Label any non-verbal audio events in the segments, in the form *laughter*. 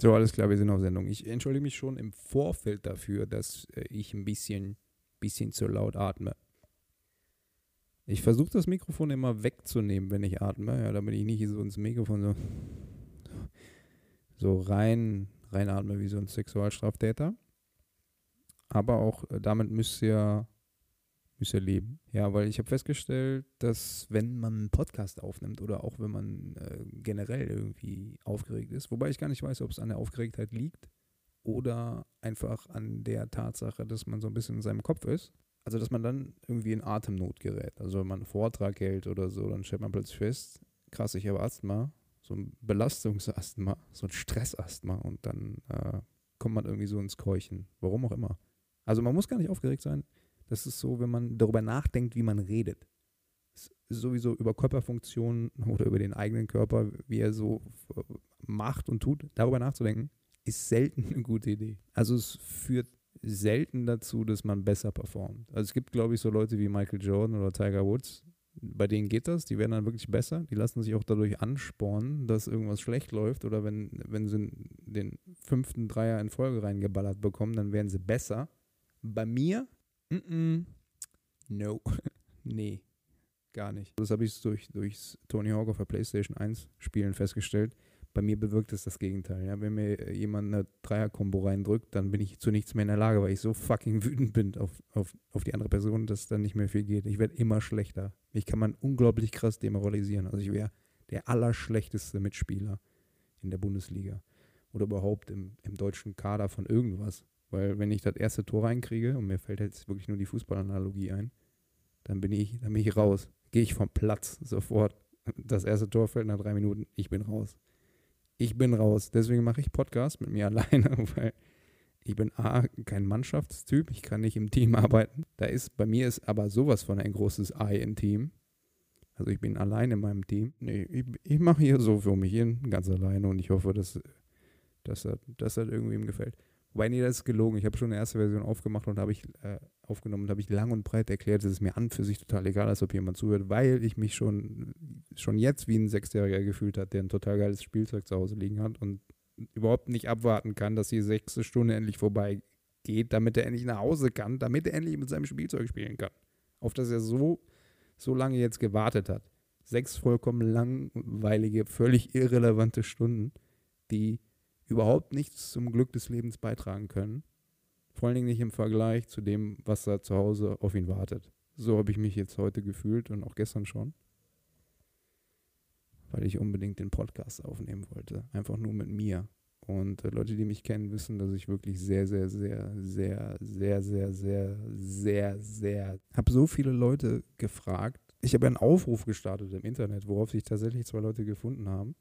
So, alles klar, wir sind auf Sendung. Ich entschuldige mich schon im Vorfeld dafür, dass äh, ich ein bisschen, bisschen zu laut atme. Ich versuche das Mikrofon immer wegzunehmen, wenn ich atme, ja, damit ich nicht so ins Mikrofon so, so rein, rein atme wie so ein Sexualstraftäter. Aber auch äh, damit müsst ihr müsst ihr leben. Ja, weil ich habe festgestellt, dass wenn man einen Podcast aufnimmt oder auch wenn man äh, generell irgendwie aufgeregt ist, wobei ich gar nicht weiß, ob es an der Aufgeregtheit liegt oder einfach an der Tatsache, dass man so ein bisschen in seinem Kopf ist. Also, dass man dann irgendwie in Atemnot gerät. Also, wenn man einen Vortrag hält oder so, dann stellt man plötzlich fest, krass, ich habe Asthma, so ein Belastungsasthma, so ein Stressasthma und dann äh, kommt man irgendwie so ins Keuchen. Warum auch immer. Also, man muss gar nicht aufgeregt sein. Das ist so, wenn man darüber nachdenkt, wie man redet. Sowieso über Körperfunktionen *laughs* oder über den eigenen Körper, wie er so macht und tut, darüber nachzudenken, ist selten eine gute Idee. Also es führt selten dazu, dass man besser performt. Also es gibt, glaube ich, so Leute wie Michael Jordan oder Tiger Woods, bei denen geht das, die werden dann wirklich besser, die lassen sich auch dadurch anspornen, dass irgendwas schlecht läuft oder wenn, wenn sie den fünften Dreier in Folge reingeballert bekommen, dann werden sie besser. Bei mir Mm, -mm. No. *laughs* nee. Gar nicht. Das habe ich durch, durchs Tony Hawk auf der PlayStation 1 Spielen festgestellt. Bei mir bewirkt es das Gegenteil. Ja? Wenn mir jemand eine Dreier-Kombo reindrückt, dann bin ich zu nichts mehr in der Lage, weil ich so fucking *laughs* wütend bin auf, auf, auf die andere Person, dass dann nicht mehr viel geht. Ich werde immer schlechter. Ich kann man unglaublich krass demoralisieren. Also ich wäre der allerschlechteste Mitspieler in der Bundesliga oder überhaupt im, im deutschen Kader von irgendwas. Weil wenn ich das erste Tor reinkriege und mir fällt jetzt wirklich nur die Fußballanalogie ein, dann bin ich, dann bin ich raus. Gehe ich vom Platz sofort. Das erste Tor fällt nach drei Minuten, ich bin raus. Ich bin raus. Deswegen mache ich Podcast mit mir *laughs* alleine, weil ich bin A, kein Mannschaftstyp, ich kann nicht im Team arbeiten. Da ist, bei mir ist aber sowas von ein großes Ei im Team. Also ich bin allein in meinem Team. Nee, ich, ich mache hier so für mich hin, ganz alleine und ich hoffe, dass, dass, das, dass das irgendwem gefällt. Wobei, nee, das ist gelogen. Ich habe schon eine erste Version aufgemacht und habe ich äh, aufgenommen und habe ich lang und breit erklärt, dass es mir an für sich total egal ist, ob jemand zuhört, weil ich mich schon, schon jetzt wie ein Sechsjähriger gefühlt hat, der ein total geiles Spielzeug zu Hause liegen hat und überhaupt nicht abwarten kann, dass die sechste Stunde endlich vorbei geht, damit er endlich nach Hause kann, damit er endlich mit seinem Spielzeug spielen kann. Auf das er so, so lange jetzt gewartet hat. Sechs vollkommen langweilige, völlig irrelevante Stunden, die überhaupt nichts zum Glück des Lebens beitragen können. Vor allen Dingen nicht im Vergleich zu dem, was da zu Hause auf ihn wartet. So habe ich mich jetzt heute gefühlt und auch gestern schon. Weil ich unbedingt den Podcast aufnehmen wollte. Einfach nur mit mir. Und äh, Leute, die mich kennen, wissen, dass ich wirklich sehr, sehr, sehr, sehr, sehr, sehr, sehr, sehr, sehr. Habe so viele Leute gefragt. Ich habe einen Aufruf gestartet im Internet, worauf sich tatsächlich zwei Leute gefunden haben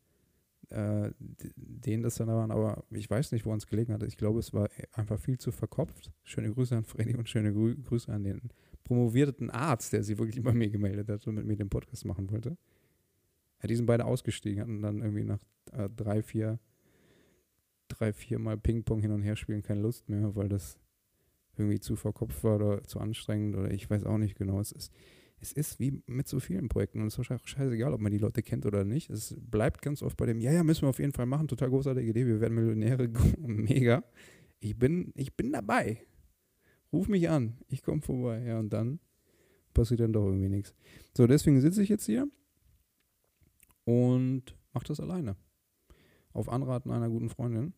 äh, denen das dann waren, aber ich weiß nicht, woran es gelegen hat. Ich glaube, es war einfach viel zu verkopft. Schöne Grüße an Freddy und schöne Grü Grüße an den promovierten Arzt, der sich wirklich bei mir gemeldet hat und mit mir den Podcast machen wollte. Ja, die sind beide ausgestiegen, hatten dann irgendwie nach äh, drei, vier, drei, vier Mal Ping-Pong hin und her spielen keine Lust mehr, weil das irgendwie zu verkopft war oder zu anstrengend oder ich weiß auch nicht genau. Es ist, es ist wie mit so vielen Projekten und es ist wahrscheinlich scheißegal, ob man die Leute kennt oder nicht. Es bleibt ganz oft bei dem, ja, ja, müssen wir auf jeden Fall machen, total großartige Idee, wir werden Millionäre, *laughs* mega. Ich bin, ich bin dabei. Ruf mich an, ich komme vorbei. Ja, und dann passiert dann doch irgendwie nichts. So, deswegen sitze ich jetzt hier und mache das alleine. Auf Anraten einer guten Freundin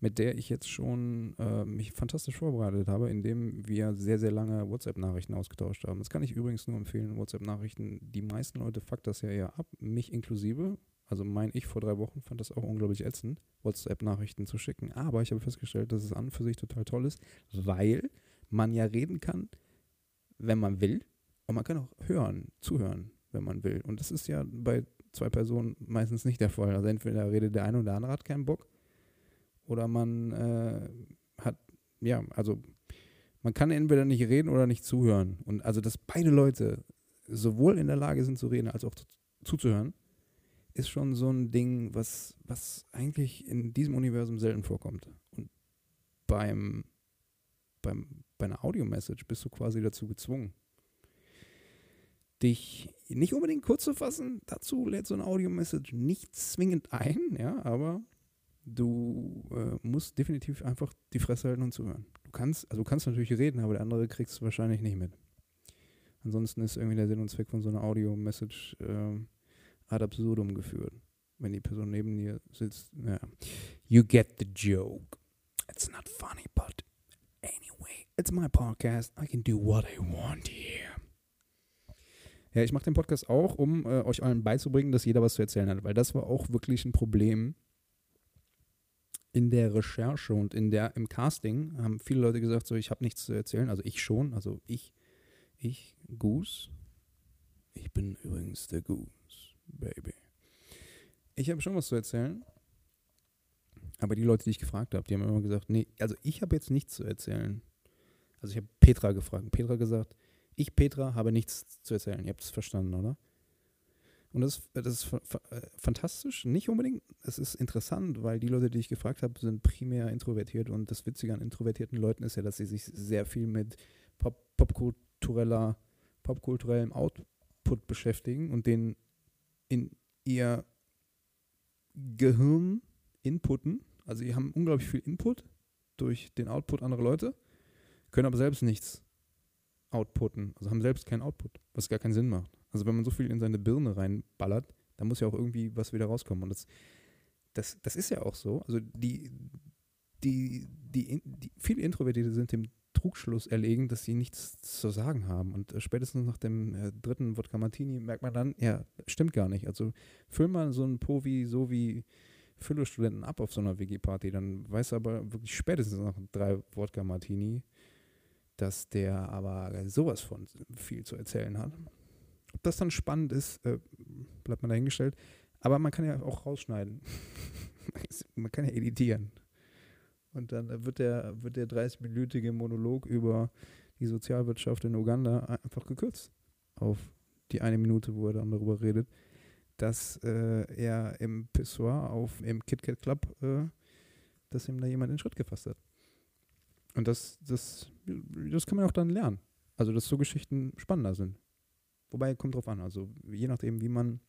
mit der ich jetzt schon äh, mich fantastisch vorbereitet habe, indem wir sehr, sehr lange WhatsApp-Nachrichten ausgetauscht haben. Das kann ich übrigens nur empfehlen, WhatsApp-Nachrichten. Die meisten Leute fuckt das ja eher ab, mich inklusive. Also mein ich vor drei Wochen fand das auch unglaublich ätzend, WhatsApp-Nachrichten zu schicken. Aber ich habe festgestellt, dass es an und für sich total toll ist, weil man ja reden kann, wenn man will. Und man kann auch hören, zuhören, wenn man will. Und das ist ja bei zwei Personen meistens nicht der Fall. Also entweder redet der eine oder der andere hat keinen Bock oder man äh, hat, ja, also man kann entweder nicht reden oder nicht zuhören. Und also, dass beide Leute sowohl in der Lage sind zu reden als auch zuzuhören, ist schon so ein Ding, was, was eigentlich in diesem Universum selten vorkommt. Und beim, beim, bei einer Audio-Message bist du quasi dazu gezwungen, dich nicht unbedingt kurz zu fassen. Dazu lädt so eine Audio-Message nicht zwingend ein, ja, aber du äh, musst definitiv einfach die Fresse halten und zuhören. Du kannst, also du kannst natürlich reden, aber der andere kriegst du wahrscheinlich nicht mit. Ansonsten ist irgendwie der Sinn und Zweck von so einer Audio-Message äh, ad absurdum geführt. Wenn die Person neben dir sitzt, ja. You get the joke. It's not funny, but anyway, it's my podcast. I can do what I want here. Ja, ich mache den Podcast auch, um äh, euch allen beizubringen, dass jeder was zu erzählen hat, weil das war auch wirklich ein Problem in der Recherche und in der im Casting haben viele Leute gesagt, so ich habe nichts zu erzählen, also ich schon, also ich, ich, Goose. Ich bin übrigens der Goose, Baby. Ich habe schon was zu erzählen, aber die Leute, die ich gefragt habe, die haben immer gesagt, nee, also ich habe jetzt nichts zu erzählen. Also ich habe Petra gefragt. Petra gesagt, ich, Petra, habe nichts zu erzählen. Ihr habt es verstanden, oder? Und das, das ist äh, fantastisch, nicht unbedingt. Es ist interessant, weil die Leute, die ich gefragt habe, sind primär introvertiert. Und das Witzige an introvertierten Leuten ist ja, dass sie sich sehr viel mit Pop popkulturellem Output beschäftigen und den in ihr Gehirn inputten. Also sie haben unglaublich viel Input durch den Output anderer Leute, können aber selbst nichts outputten. Also haben selbst keinen Output, was gar keinen Sinn macht. Also wenn man so viel in seine Birne reinballert, dann muss ja auch irgendwie was wieder rauskommen. Und das, das, das ist ja auch so. Also die, die, die, die viele Introvertierte sind dem Trugschluss erlegen, dass sie nichts zu sagen haben. Und äh, spätestens nach dem äh, dritten Wodka Martini merkt man dann, ja, stimmt gar nicht. Also füll mal so ein Povi so wie Philo-Studenten ab auf so einer WG-Party, dann weiß aber wirklich spätestens nach drei Wodka Martini, dass der aber sowas von viel zu erzählen hat. Ob das dann spannend ist, äh, bleibt man dahingestellt. Aber man kann ja auch rausschneiden. *laughs* man kann ja editieren. Und dann wird der, wird der 30-minütige Monolog über die Sozialwirtschaft in Uganda einfach gekürzt auf die eine Minute, wo er dann darüber redet, dass äh, er im Pissoir auf im KitKat Club, äh, dass ihm da jemand den Schritt gefasst hat. Und das, das, das kann man auch dann lernen. Also, dass so Geschichten spannender sind. Wobei, kommt drauf an. Also, je nachdem, wie man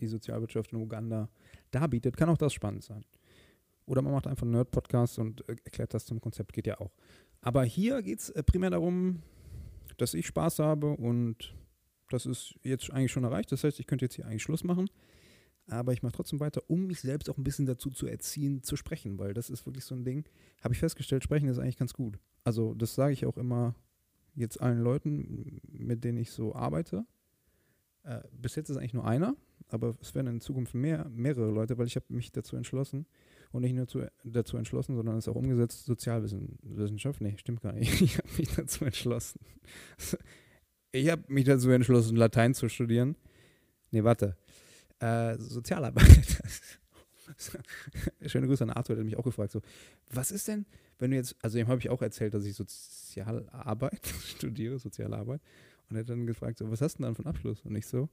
die Sozialwirtschaft in Uganda darbietet, kann auch das spannend sein. Oder man macht einfach einen Nerd-Podcast und äh, erklärt das zum Konzept, geht ja auch. Aber hier geht es äh, primär darum, dass ich Spaß habe und das ist jetzt eigentlich schon erreicht. Das heißt, ich könnte jetzt hier eigentlich Schluss machen. Aber ich mache trotzdem weiter, um mich selbst auch ein bisschen dazu zu erziehen, zu sprechen, weil das ist wirklich so ein Ding. Habe ich festgestellt, sprechen ist eigentlich ganz gut. Also, das sage ich auch immer jetzt allen Leuten, mit denen ich so arbeite. Äh, bis jetzt ist eigentlich nur einer, aber es werden in Zukunft mehr, mehrere Leute, weil ich habe mich dazu entschlossen und nicht nur zu, dazu entschlossen, sondern es auch umgesetzt, Sozialwissenschaft. Nee, stimmt gar nicht. *laughs* Ich habe mich dazu entschlossen. Ich habe mich dazu entschlossen, Latein zu studieren. Nee, warte. Äh, Sozialarbeit. *laughs* Schöne Grüße an Arthur, der hat mich auch gefragt, so, was ist denn, wenn du jetzt, also ihm habe ich auch erzählt, dass ich Sozialarbeit *laughs* studiere, Sozialarbeit. Und er hat dann gefragt, so, was hast du denn dann von Abschluss? Und ich so,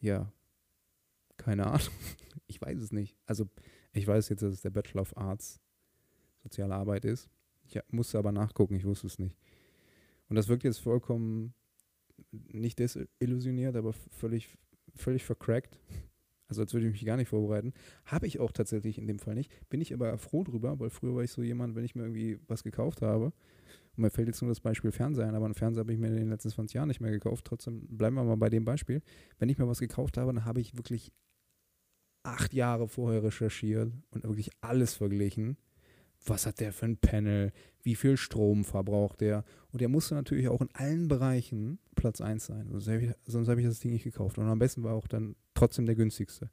ja, keine Ahnung. *laughs* Ich weiß es nicht. Also, ich weiß jetzt, dass es der Bachelor of Arts Soziale Arbeit ist. Ich musste aber nachgucken, ich wusste es nicht. Und das wirkt jetzt vollkommen nicht desillusioniert, aber völlig, völlig vercrackt. Also als würde ich mich gar nicht vorbereiten. Habe ich auch tatsächlich in dem Fall nicht. Bin ich aber froh drüber, weil früher war ich so jemand, wenn ich mir irgendwie was gekauft habe, und mir fällt jetzt nur das Beispiel Fernseher ein, aber einen Fernseher habe ich mir in den letzten 20 Jahren nicht mehr gekauft. Trotzdem bleiben wir mal bei dem Beispiel. Wenn ich mir was gekauft habe, dann habe ich wirklich acht Jahre vorher recherchiert und wirklich alles verglichen. Was hat der für ein Panel? Wie viel Strom verbraucht der? Und der musste natürlich auch in allen Bereichen Platz 1 sein. Sonst habe ich, sonst habe ich das Ding nicht gekauft. Und am besten war auch dann trotzdem der günstigste.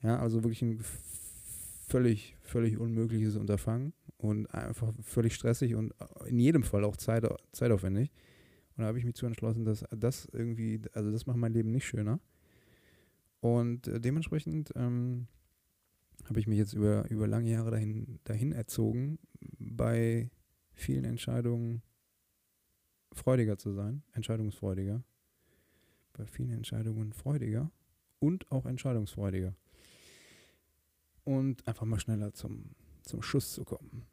Ja, also wirklich ein völlig, völlig unmögliches Unterfangen und einfach völlig stressig und in jedem Fall auch Zeit, zeitaufwendig. Und da habe ich mich zu entschlossen, dass das irgendwie, also das macht mein Leben nicht schöner. Und äh, dementsprechend ähm, habe ich mich jetzt über, über lange Jahre dahin, dahin erzogen, bei vielen Entscheidungen freudiger zu sein, entscheidungsfreudiger. Bei vielen Entscheidungen freudiger und auch entscheidungsfreudiger. Und einfach mal schneller zum, zum Schuss zu kommen.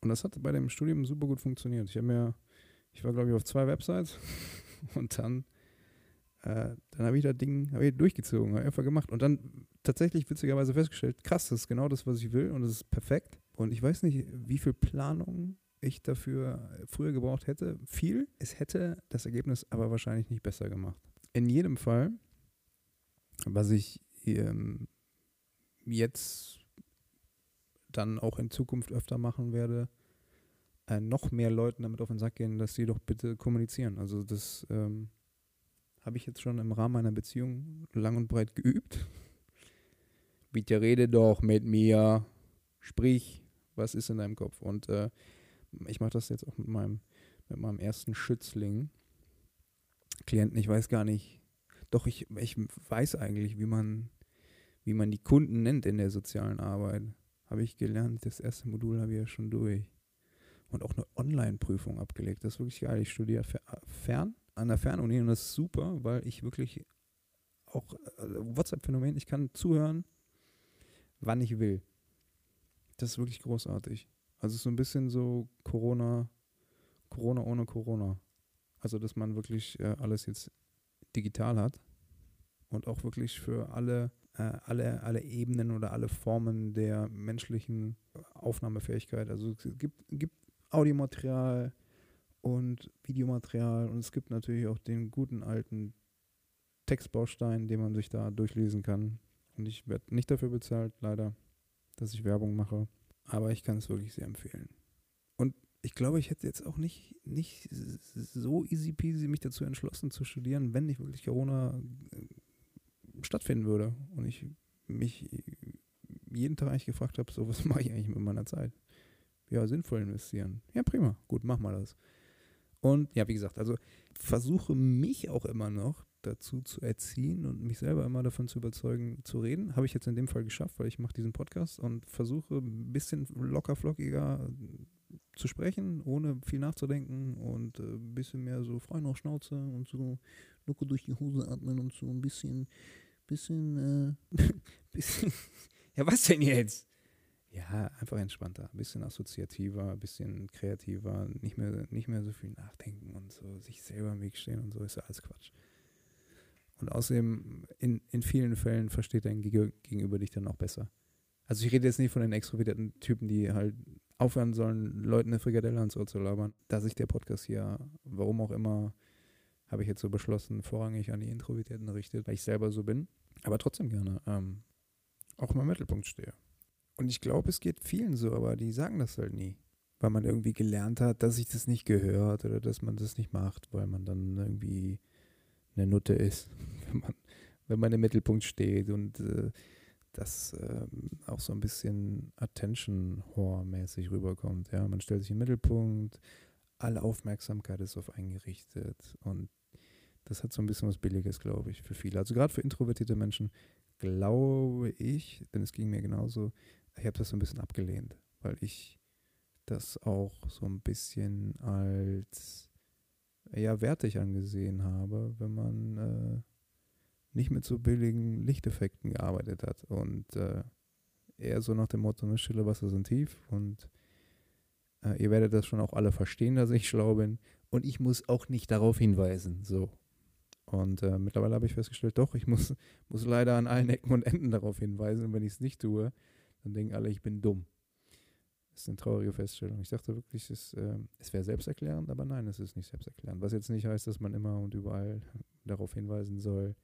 Und das hat bei dem Studium super gut funktioniert. Ich habe mir, ich war glaube ich auf zwei Websites *laughs* und dann, äh, dann habe ich das Ding ich durchgezogen, habe einfach gemacht. Und dann tatsächlich witzigerweise festgestellt, krass, das ist genau das, was ich will und es ist perfekt. Und ich weiß nicht, wie viel Planung ich dafür früher gebraucht hätte. Viel. Es hätte das Ergebnis aber wahrscheinlich nicht besser gemacht. In jedem Fall, was ich ähm, jetzt dann auch in Zukunft öfter machen werde, äh, noch mehr Leuten damit auf den Sack gehen, dass sie doch bitte kommunizieren. Also das ähm, habe ich jetzt schon im Rahmen meiner Beziehung lang und breit geübt. Bitte rede doch mit mir. Sprich, was ist in deinem Kopf? Und äh, ich mache das jetzt auch mit meinem, mit meinem ersten Schützling. Klienten, ich weiß gar nicht. Doch, ich, ich weiß eigentlich, wie man, wie man die Kunden nennt in der sozialen Arbeit. Habe ich gelernt. Das erste Modul habe ich ja schon durch. Und auch eine Online-Prüfung abgelegt. Das ist wirklich geil. Ich studiere fern an der Fernuni und das ist super, weil ich wirklich auch äh, WhatsApp-Phänomen, ich kann zuhören, wann ich will. Das ist wirklich großartig. Also so ein bisschen so Corona, Corona ohne Corona. Also dass man wirklich äh, alles jetzt digital hat und auch wirklich für alle, äh, alle, alle Ebenen oder alle Formen der menschlichen Aufnahmefähigkeit. Also es gibt, gibt Audiomaterial und Videomaterial und es gibt natürlich auch den guten alten Textbaustein, den man sich da durchlesen kann. Und ich werde nicht dafür bezahlt, leider, dass ich Werbung mache. Aber ich kann es wirklich sehr empfehlen. Und ich glaube, ich hätte jetzt auch nicht, nicht so easy peasy mich dazu entschlossen zu studieren, wenn nicht wirklich Corona äh, stattfinden würde. Und ich mich jeden Tag eigentlich gefragt habe, so *laughs* was mache ich eigentlich mit meiner Zeit? Ja, sinnvoll investieren. Ja, prima. Gut, mach mal das. Und ja, wie gesagt, also versuche mich auch immer noch dazu zu erziehen und mich selber immer davon zu überzeugen, zu reden. Habe ich jetzt in dem Fall geschafft, weil ich mache diesen Podcast und versuche ein bisschen locker flockiger zu sprechen, ohne viel nachzudenken und ein äh, bisschen mehr so frei nach Schnauze und so locker durch die Hose atmen und so ein bisschen, bisschen, äh, *laughs* bisschen, *laughs* ja was denn jetzt? Ja, einfach entspannter, ein bisschen assoziativer, ein bisschen kreativer, nicht mehr, nicht mehr so viel nachdenken und so sich selber im Weg stehen und so ist ja alles Quatsch. Und außerdem, in, in vielen Fällen versteht dein Gegenüber dich dann auch besser. Also ich rede jetzt nicht von den extrovertierten Typen, die halt aufhören sollen, Leuten eine Frikadelle ans Ohr zu labern. Da sich der Podcast hier, warum auch immer, habe ich jetzt so beschlossen, vorrangig an die Introvertierten richtet, weil ich selber so bin, aber trotzdem gerne ähm, auch im Mittelpunkt stehe. Und ich glaube, es geht vielen so, aber die sagen das halt nie. Weil man irgendwie gelernt hat, dass sich das nicht gehört oder dass man das nicht macht, weil man dann irgendwie eine Nutte ist, *laughs* wenn man, wenn man im Mittelpunkt steht und äh, das äh, auch so ein bisschen Attention-Whore-mäßig rüberkommt. Ja, man stellt sich im Mittelpunkt, alle Aufmerksamkeit ist auf einen gerichtet und das hat so ein bisschen was Billiges, glaube ich, für viele. Also gerade für introvertierte Menschen glaube ich, denn es ging mir genauso, ich habe das so ein bisschen abgelehnt, weil ich das auch so ein bisschen als ja wertig angesehen habe, wenn man äh, nicht mit so billigen Lichteffekten gearbeitet hat und äh, eher so nach dem Motto, ne, stille Wasser sind tief und äh, ihr werdet das schon auch alle verstehen, dass ich schlau bin und ich muss auch nicht darauf hinweisen, so. Und äh, mittlerweile habe ich festgestellt, doch, ich muss, *laughs* muss leider an allen Ecken und Enden darauf hinweisen. Und wenn ich es nicht tue, dann denken alle, ich bin dumm. Das ist eine traurige Feststellung. Ich dachte wirklich, es, äh, es wäre selbsterklärend, aber nein, es ist nicht selbsterklärend. Was jetzt nicht heißt, dass man immer und überall darauf hinweisen soll,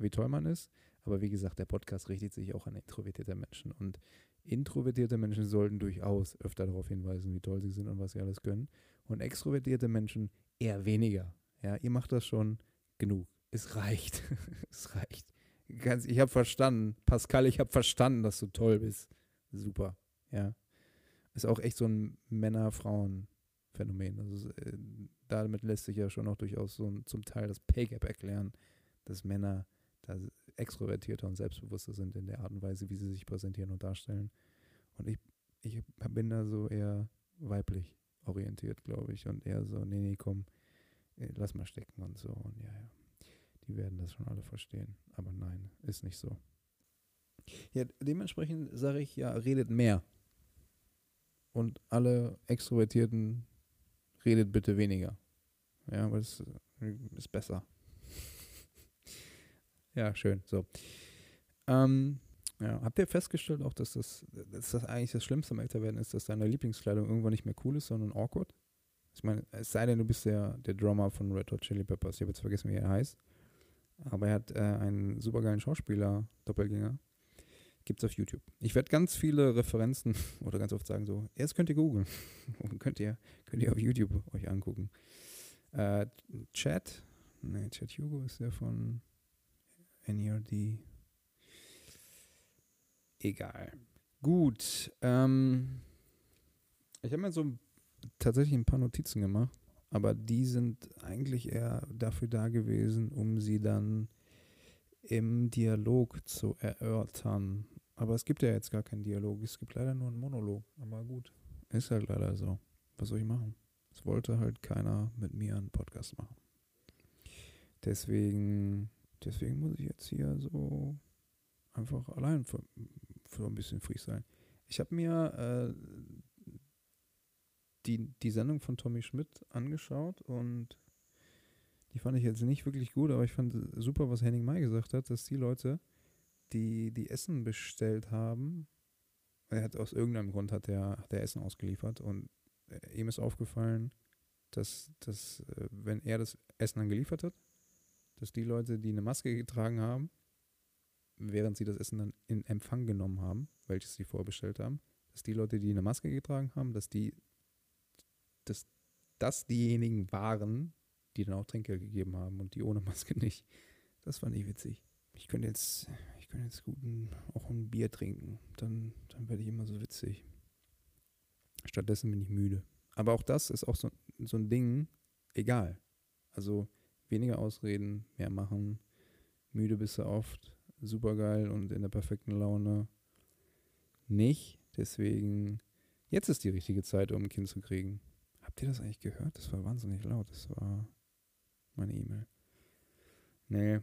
wie toll man ist. Aber wie gesagt, der Podcast richtet sich auch an introvertierte Menschen. Und introvertierte Menschen sollten durchaus öfter darauf hinweisen, wie toll sie sind und was sie alles können. Und extrovertierte Menschen eher weniger. Ja, ihr macht das schon genug. Es reicht. *laughs* es reicht. Ganz, ich habe verstanden, Pascal, ich habe verstanden, dass du toll bist. Super. Ja. Ist auch echt so ein Männer-Frauen-Phänomen. Also, äh, damit lässt sich ja schon auch durchaus so ein, zum Teil das Pay-Gap erklären, dass Männer da extrovertierter und selbstbewusster sind in der Art und Weise, wie sie sich präsentieren und darstellen. Und ich, ich bin da so eher weiblich orientiert, glaube ich, und eher so, nee, nee, komm, äh, lass mal stecken und so. Und ja, ja, die werden das schon alle verstehen. Aber nein, ist nicht so. Ja, dementsprechend sage ich ja, redet mehr. Und alle Extrovertierten redet bitte weniger. Ja, aber es ist besser. Ja, schön. So. Ähm, ja, habt ihr festgestellt auch, dass das, dass das eigentlich das Schlimmste am Älterwerden ist, dass deine Lieblingskleidung irgendwann nicht mehr cool ist, sondern awkward? Ich meine, es sei denn, du bist der, der Drummer von Red Hot Chili Peppers. Ich habe jetzt vergessen, wie er heißt. Aber er hat äh, einen supergeilen Schauspieler, Doppelgänger. Gibt es auf YouTube. Ich werde ganz viele Referenzen *laughs* oder ganz oft sagen so, erst könnt ihr googeln. *laughs* könnt ihr, könnt ihr auf YouTube euch angucken. Äh, Chat, ne, Chat Hugo ist der von NERD. Egal. Gut. Ähm, ich habe mir so tatsächlich ein paar Notizen gemacht, aber die sind eigentlich eher dafür da gewesen, um sie dann im Dialog zu erörtern. Aber es gibt ja jetzt gar keinen Dialog, es gibt leider nur einen Monolog. Aber gut, ist halt leider so. Was soll ich machen? Es wollte halt keiner mit mir einen Podcast machen. Deswegen, deswegen muss ich jetzt hier so einfach allein für, für ein bisschen Freestyle. Ich habe mir äh, die, die Sendung von Tommy Schmidt angeschaut und die fand ich jetzt nicht wirklich gut, aber ich fand super, was Henning May gesagt hat, dass die Leute, die die Essen bestellt haben, er hat aus irgendeinem Grund hat er, hat Essen ausgeliefert und äh, ihm ist aufgefallen, dass, dass äh, wenn er das Essen dann geliefert hat, dass die Leute, die eine Maske getragen haben, während sie das Essen dann in Empfang genommen haben, welches sie vorbestellt haben, dass die Leute, die eine Maske getragen haben, dass die, dass das diejenigen waren, die dann auch Trinkgeld gegeben haben und die ohne Maske nicht. Das fand ich witzig. Ich könnte jetzt, ich könnte jetzt gut ein, auch ein Bier trinken. Dann, dann werde ich immer so witzig. Stattdessen bin ich müde. Aber auch das ist auch so, so ein Ding, egal. Also weniger Ausreden, mehr machen. Müde bist du oft, super geil und in der perfekten Laune nicht. Deswegen, jetzt ist die richtige Zeit, um ein Kind zu kriegen. Habt ihr das eigentlich gehört? Das war wahnsinnig laut. Das war meine E-Mail. Nee,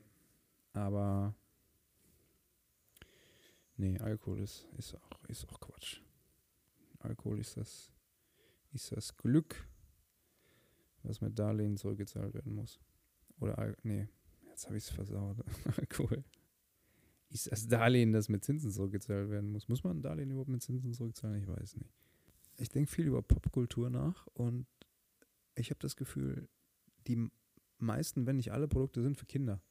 aber nee, Alkohol ist, ist, auch, ist auch Quatsch. Alkohol ist das, ist das Glück, was mit Darlehen zurückgezahlt werden muss. Oder, Al nee, jetzt habe ich es versaut. *laughs* Alkohol ist das Darlehen, das mit Zinsen zurückgezahlt werden muss. Muss man ein Darlehen überhaupt mit Zinsen zurückzahlen? Ich weiß nicht. Ich denke viel über Popkultur nach und ich habe das Gefühl, die meisten, wenn nicht alle Produkte sind für Kinder.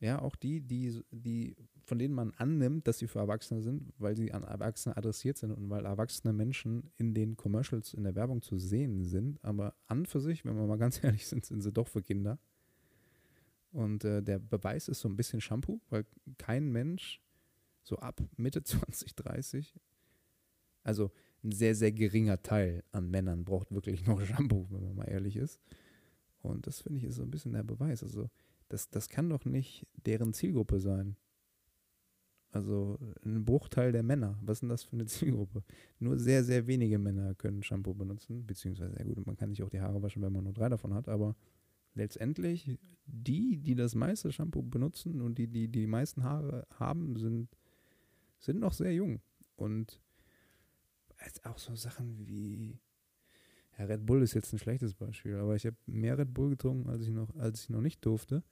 Ja, auch die, die, die, von denen man annimmt, dass sie für Erwachsene sind, weil sie an Erwachsene adressiert sind und weil erwachsene Menschen in den Commercials, in der Werbung zu sehen sind. Aber an für sich, wenn wir mal ganz *laughs* ehrlich sind, sind sie doch für Kinder. Und äh, der Beweis ist so ein bisschen Shampoo, weil kein Mensch so ab Mitte *laughs* 2030, also ein sehr, sehr geringer Teil an Männern braucht wirklich noch Shampoo, wenn man mal ehrlich ist. Und das finde ich ist so ein bisschen der Beweis. Also, das, das kann doch nicht deren Zielgruppe sein. Also ein Bruchteil der Männer. Was ist denn das für eine *laughs* Zielgruppe? Nur sehr, sehr wenige Männer können Shampoo benutzen. Beziehungsweise, ja gut, man kann sich auch die Haare waschen, wenn man nur drei davon hat. Aber letztendlich, die, die das meiste Shampoo benutzen und die, die die meisten Haare haben, sind, sind noch sehr jung. Und auch so Sachen wie, ja, Red Bull ist jetzt ein schlechtes Beispiel, aber ich habe mehr Red Bull getrunken, als ich noch, als ich noch nicht durfte.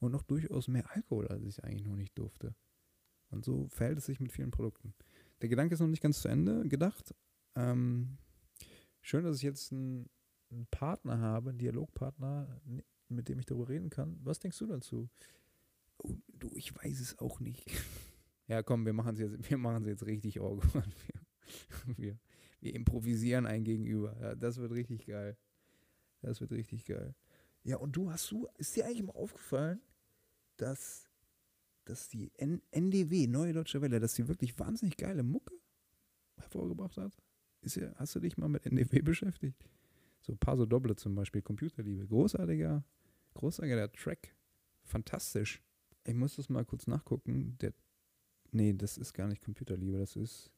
Und noch durchaus mehr Alkohol, als ich eigentlich noch nicht durfte. Und so verhält es sich mit vielen Produkten. Der Gedanke ist noch nicht ganz zu Ende gedacht. Ähm, schön, dass ich jetzt einen, einen Partner habe, einen Dialogpartner, mit dem ich darüber reden kann. Was denkst du dazu? Oh, du, ich weiß es auch nicht. *laughs* ja, komm, wir machen es jetzt, wir machen es jetzt richtig awkward. *laughs* Wir, wir, wir improvisieren ein Gegenüber. Ja, das wird richtig geil. Das wird richtig geil. Ja, und du hast du, ist dir eigentlich mal aufgefallen, dass, dass die N NDW, Neue Deutsche Welle, dass die wirklich wahnsinnig geile Mucke hervorgebracht hat? Ist ja, hast du dich mal mit NDW beschäftigt? So Paso Doble zum Beispiel, Computerliebe. Großartiger, großartiger Track. Fantastisch. Ich muss das mal kurz nachgucken. Der, nee, das ist gar nicht Computerliebe, das ist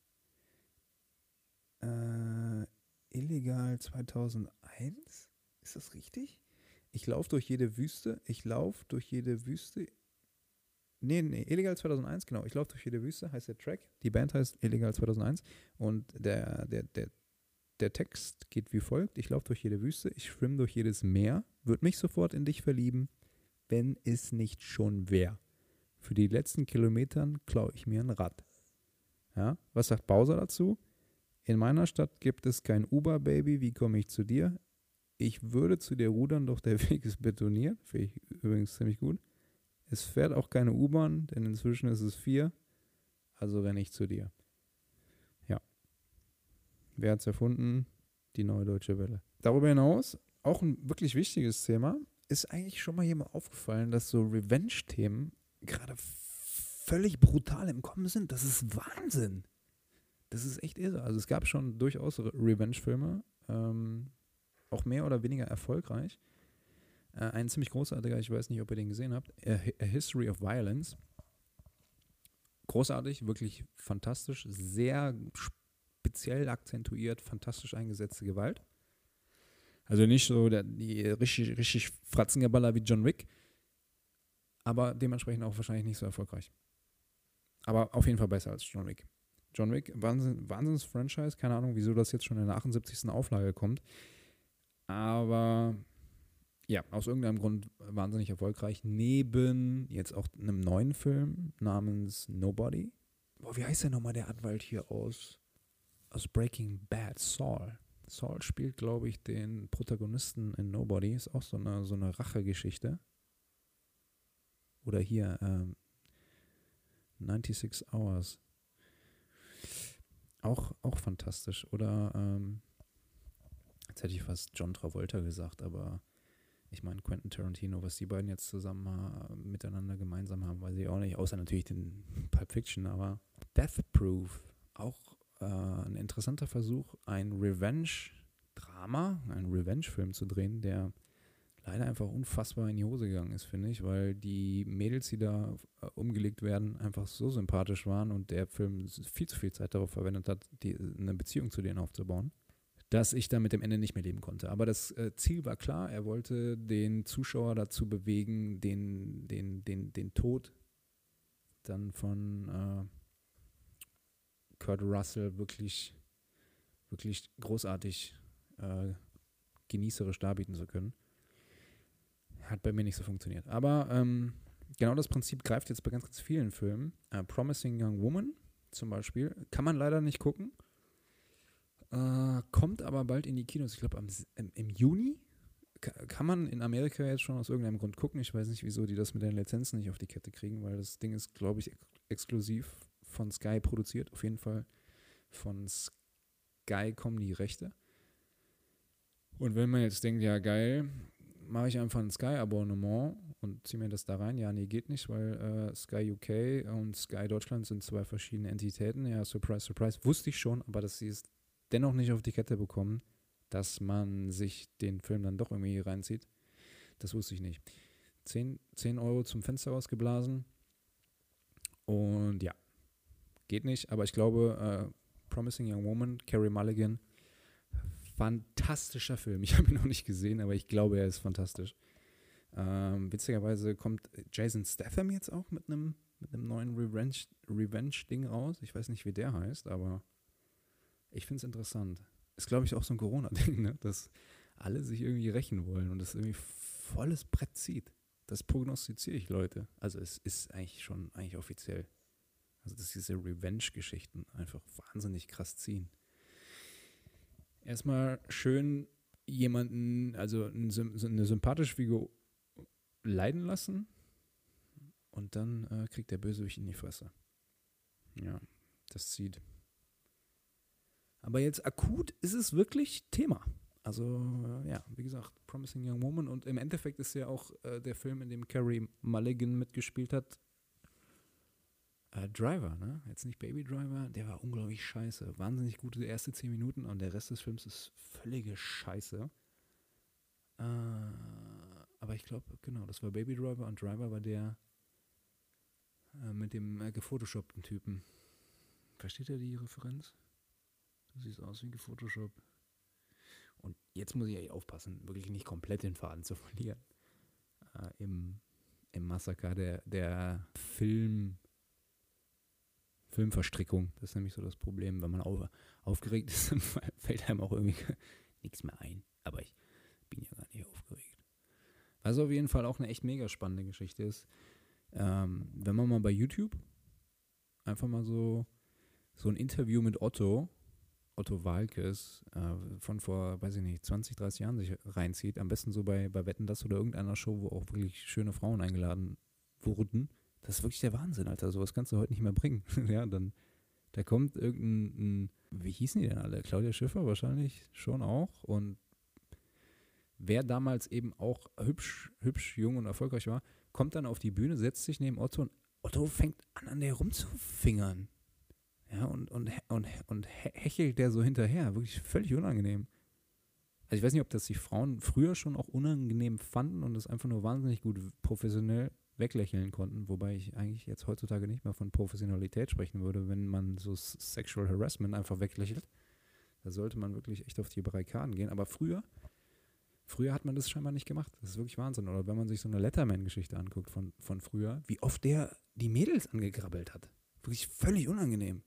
äh, illegal 2001. Ist das richtig? Ich laufe durch jede Wüste. Ich laufe durch jede Wüste. Nee, nee, Illegal 2001, genau. Ich laufe durch jede Wüste, heißt der Track. Die Band heißt Illegal 2001. Und der, der, der der Text geht wie folgt: Ich laufe durch jede Wüste, ich schwimme durch jedes Meer, würde mich sofort in dich verlieben, wenn es nicht schon wäre. Für die letzten Kilometern klaue ich mir ein Rad. Ja, was sagt Bowser dazu? In meiner Stadt gibt es kein Uber-Baby, wie komme ich zu dir? Ich würde zu dir rudern, doch der *laughs* Weg ist betoniert. Finde ich übrigens ziemlich gut. Es fährt auch keine U-Bahn, denn inzwischen ist es vier. Also renne ich zu dir. Wer hat es erfunden? Die Neue Deutsche Welle. Darüber hinaus, auch ein wirklich wichtiges Thema, ist eigentlich schon mal jemand aufgefallen, dass so Revenge-Themen gerade völlig brutal im Kommen sind. Das ist Wahnsinn. Das ist echt irre. Also es gab schon durchaus Revenge-Filme, ähm, auch mehr oder weniger erfolgreich. Äh, ein ziemlich großartiger, ich weiß nicht, ob ihr den gesehen habt, A, A History of Violence. Großartig, wirklich fantastisch, sehr speziell akzentuiert, fantastisch eingesetzte Gewalt. Also nicht so der, die richtig, richtig Fratzengeballer wie John Wick, aber dementsprechend auch wahrscheinlich nicht so erfolgreich. Aber auf jeden Fall besser als John Wick. John Wick, Wahnsinn, Wahnsinns-Franchise, keine Ahnung, wieso das jetzt schon in der 78. Auflage kommt. Aber ja, aus irgendeinem Grund wahnsinnig erfolgreich. Neben jetzt auch einem neuen Film namens Nobody. Boah, wie heißt der nochmal, der Anwalt hier aus, aus Breaking Bad? Saul. Saul spielt, glaube ich, den Protagonisten in Nobody. Ist auch so eine, so eine Rachegeschichte. Oder hier, ähm, 96 Hours. Auch, auch fantastisch. Oder, ähm, jetzt hätte ich fast John Travolta gesagt, aber ich meine, Quentin Tarantino, was die beiden jetzt zusammen miteinander gemeinsam haben, weiß ich auch nicht, außer natürlich den Pulp Fiction, aber Death Proof, auch äh, ein interessanter Versuch, ein Revenge-Drama, einen Revenge-Film zu drehen, der leider einfach unfassbar in die Hose gegangen ist, finde ich, weil die Mädels, die da äh, umgelegt werden, einfach so sympathisch waren und der Film viel zu viel Zeit darauf verwendet hat, die, eine Beziehung zu denen aufzubauen, dass ich da mit dem Ende nicht mehr leben konnte. Aber das äh, Ziel war klar, er wollte den Zuschauer dazu bewegen, den, den, den, den Tod dann von äh, Kurt Russell wirklich, wirklich großartig äh, genießerisch darbieten zu können. Hat bei mir nicht so funktioniert. Aber ähm, genau das Prinzip greift jetzt bei ganz, ganz vielen Filmen. Uh, Promising Young Woman zum Beispiel. Kann man leider nicht gucken. Uh, kommt aber bald in die Kinos. Ich glaube, im, im, Juni kann man in Amerika jetzt schon aus irgendeinem Grund gucken. Ich weiß nicht, wieso die das mit den Lizenzen nicht auf die Kette kriegen, weil das Ding ist, glaube ich, ex exklusiv von Sky produziert. Auf jeden Fall von Sky kommen die Rechte. Und wenn man jetzt denkt, ja geil, mache ich einfach ein Sky-Abonnement und ziehe mir das da rein. Ja, nee, geht nicht, weil äh, Sky UK und Sky Deutschland sind zwei verschiedene Entitäten. Ja, surprise, surprise. Wusste ich schon, aber dass sie es dennoch nicht auf die Kette bekommen, dass man sich den Film dann doch irgendwie reinzieht, das wusste ich nicht. 10, 10 Euro zum Fenster rausgeblasen. Und ja, geht nicht, aber ich glaube, äh, Promising Young Woman, Carrie Mulligan, fantastischer Film. *laughs* Ich habe ihn noch nicht gesehen, aber ich glaube, er ist fantastisch. Ähm, witzigerweise kommt Jason Statham jetzt auch mit einem mit neuen Revenge-Ding Revenge raus. Ich weiß nicht, wie der heißt, aber ich finde es interessant. Ist, glaube ich, auch so ein Corona-Ding, ne? dass alle sich irgendwie rächen wollen und das irgendwie volles Brett zieht. Das prognostiziere ich, Leute. Also es ist eigentlich schon eigentlich offiziell. Also dass diese Revenge-Geschichten einfach wahnsinnig krass ziehen erstmal schön jemanden, also eine sympathische Figur leiden lassen und dann äh, kriegt der Bösewicht in die Fresse. Ja, das zieht. Aber jetzt akut ist es wirklich Thema. Also, äh, ja, wie gesagt, Promising Young Woman und im Endeffekt ist ja auch äh, der Film, in dem Carrie Mulligan mitgespielt hat, äh, Driver, ne? Jetzt nicht Baby Driver, der war unglaublich scheiße. Wahnsinnig gute erste 10 Minuten und der Rest des Films ist völlige Scheiße. Äh, aber ich glaube, genau, das war Baby Driver und Driver war der äh, mit dem äh, gefotoshoppten Typen. Versteht ihr die Referenz? Du siehst aus wie Photoshop. Und jetzt muss ich eigentlich aufpassen, wirklich nicht komplett den Faden zu verlieren. Äh, Im im Massaker der, der Film Filmverstrickung. Das ist nämlich so das Problem. Wenn man auf, aufgeregt ist, *laughs* fällt einem auch irgendwie *laughs* nichts mehr ein. Aber ich bin ja gar nicht aufgeregt. Was auf jeden Fall auch eine echt mega spannende Geschichte ist, Ähm, wenn man mal bei YouTube einfach mal so, so ein Interview mit Otto, Otto Walkes, äh, von vor, weiß ich nicht, 20, 30 Jahren sich reinzieht, am besten so bei, bei Wetten das oder irgendeiner Show, wo auch wirklich schöne Frauen eingeladen wurden, das ist wirklich der Wahnsinn, Alter. Sowas kannst du heute nicht mehr bringen. *laughs* ja, dann, da kommt irgendein, wie hießen die denn alle? Claudia Schiffer wahrscheinlich schon auch und wer damals eben auch hübsch, hübsch, jung und erfolgreich war, kommt dann auf die Bühne, setzt sich neben Otto und Otto fängt an, an der rumzufingern. Ja, und, und, und, und hechelt der so hinterher. Wirklich völlig unangenehm. Also ich weiß nicht, ob das die Frauen früher schon auch unangenehm fanden und das einfach nur wahnsinnig gut professionell weglächeln konnten, wobei ich eigentlich jetzt heutzutage nicht mehr von Professionalität sprechen würde, wenn man so Sexual Harassment einfach weglächelt. Da sollte man wirklich echt auf die Barrikaden gehen. Aber früher Früher hat man das scheinbar nicht gemacht. Das ist wirklich Wahnsinn. Oder wenn man sich so eine Letterman-Geschichte anguckt von, von früher, wie oft der die Mädels angegrabbelt hat. Wirklich völlig unangenehm.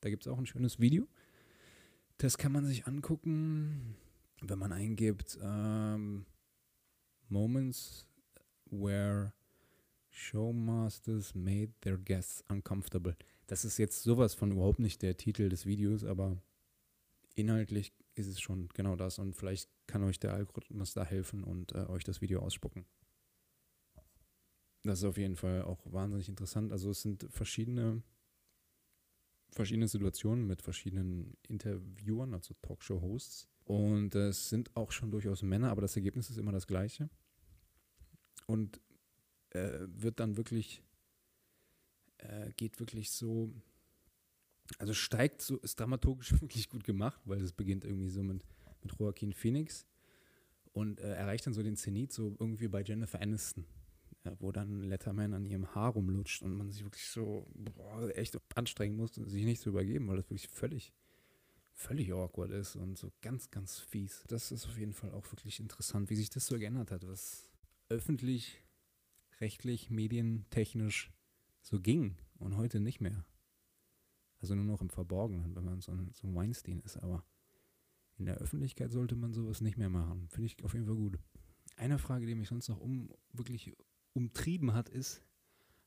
Da gibt es auch ein schönes Video. Das kann man sich angucken, wenn man eingibt ähm, Moments where Showmasters made their guests uncomfortable. Das ist jetzt sowas von überhaupt nicht der Titel des Videos, aber inhaltlich ist es schon genau das und vielleicht kann euch der Algorithmus da helfen und äh, euch das Video ausspucken. Das ist auf jeden Fall auch wahnsinnig interessant. Also es sind verschiedene, verschiedene Situationen mit verschiedenen Interviewern, also Talkshow-Hosts. Und es sind auch schon durchaus Männer, aber das Ergebnis ist immer das gleiche. Und äh, wird dann wirklich, äh, geht wirklich so also steigt so, ist dramaturgisch *laughs* wirklich gut gemacht, weil es beginnt irgendwie so mit, mit Joaquin Phoenix und äh, erreicht dann so den Zenit so irgendwie bei Jennifer Aniston, wo dann Letterman an ihrem Haar rumlutscht und man sich wirklich so boah, echt anstrengen muss, sich nicht zu übergeben, weil das wirklich völlig, völlig awkward ist und so ganz, ganz fies. Das ist auf jeden Fall auch wirklich interessant, wie sich das so geändert hat, was öffentlich, rechtlich, medientechnisch so ging und heute nicht mehr. Also nur noch im Verborgenen, wenn man so ein, so ein Weinstein ist. Aber in der Öffentlichkeit sollte man sowas nicht mehr machen. Finde ich auf jeden Fall gut. Eine Frage, die mich sonst noch um, wirklich umtrieben hat, ist,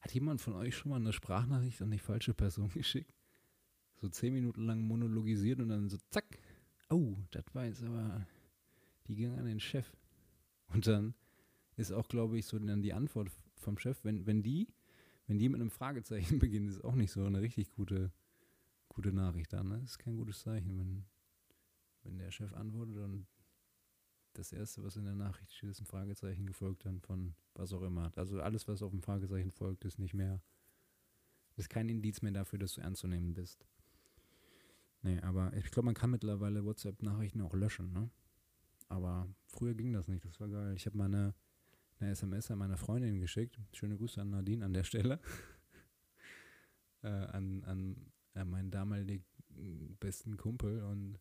hat jemand von euch schon mal eine Sprachnachricht an die falsche Person *laughs* geschickt? So zehn Minuten lang monologisiert und dann so zack. Oh, das war jetzt aber, die ging an den Chef. Und dann ist auch, glaube ich, so dann die Antwort vom Chef, wenn, wenn die, wenn die mit einem Fragezeichen *laughs* beginnt, ist auch nicht so eine richtig gute gute Nachricht an. Ne? Das ist kein gutes Zeichen, wenn, wenn der Chef antwortet und das Erste, was in der Nachricht steht, ist ein Fragezeichen gefolgt dann von was auch immer. Also alles, was auf dem Fragezeichen folgt, ist nicht mehr, ist kein Indiz mehr dafür, dass du ernst zu nehmen bist. Nee, aber ich glaube, man kann mittlerweile WhatsApp-Nachrichten auch löschen, ne? Aber früher ging das nicht, das war geil. Ich habe meine eine SMS an meine Freundin geschickt. Schöne Grüße an Nadine an der Stelle. *laughs* äh, an, an äh, meinen damaligen besten Kumpel und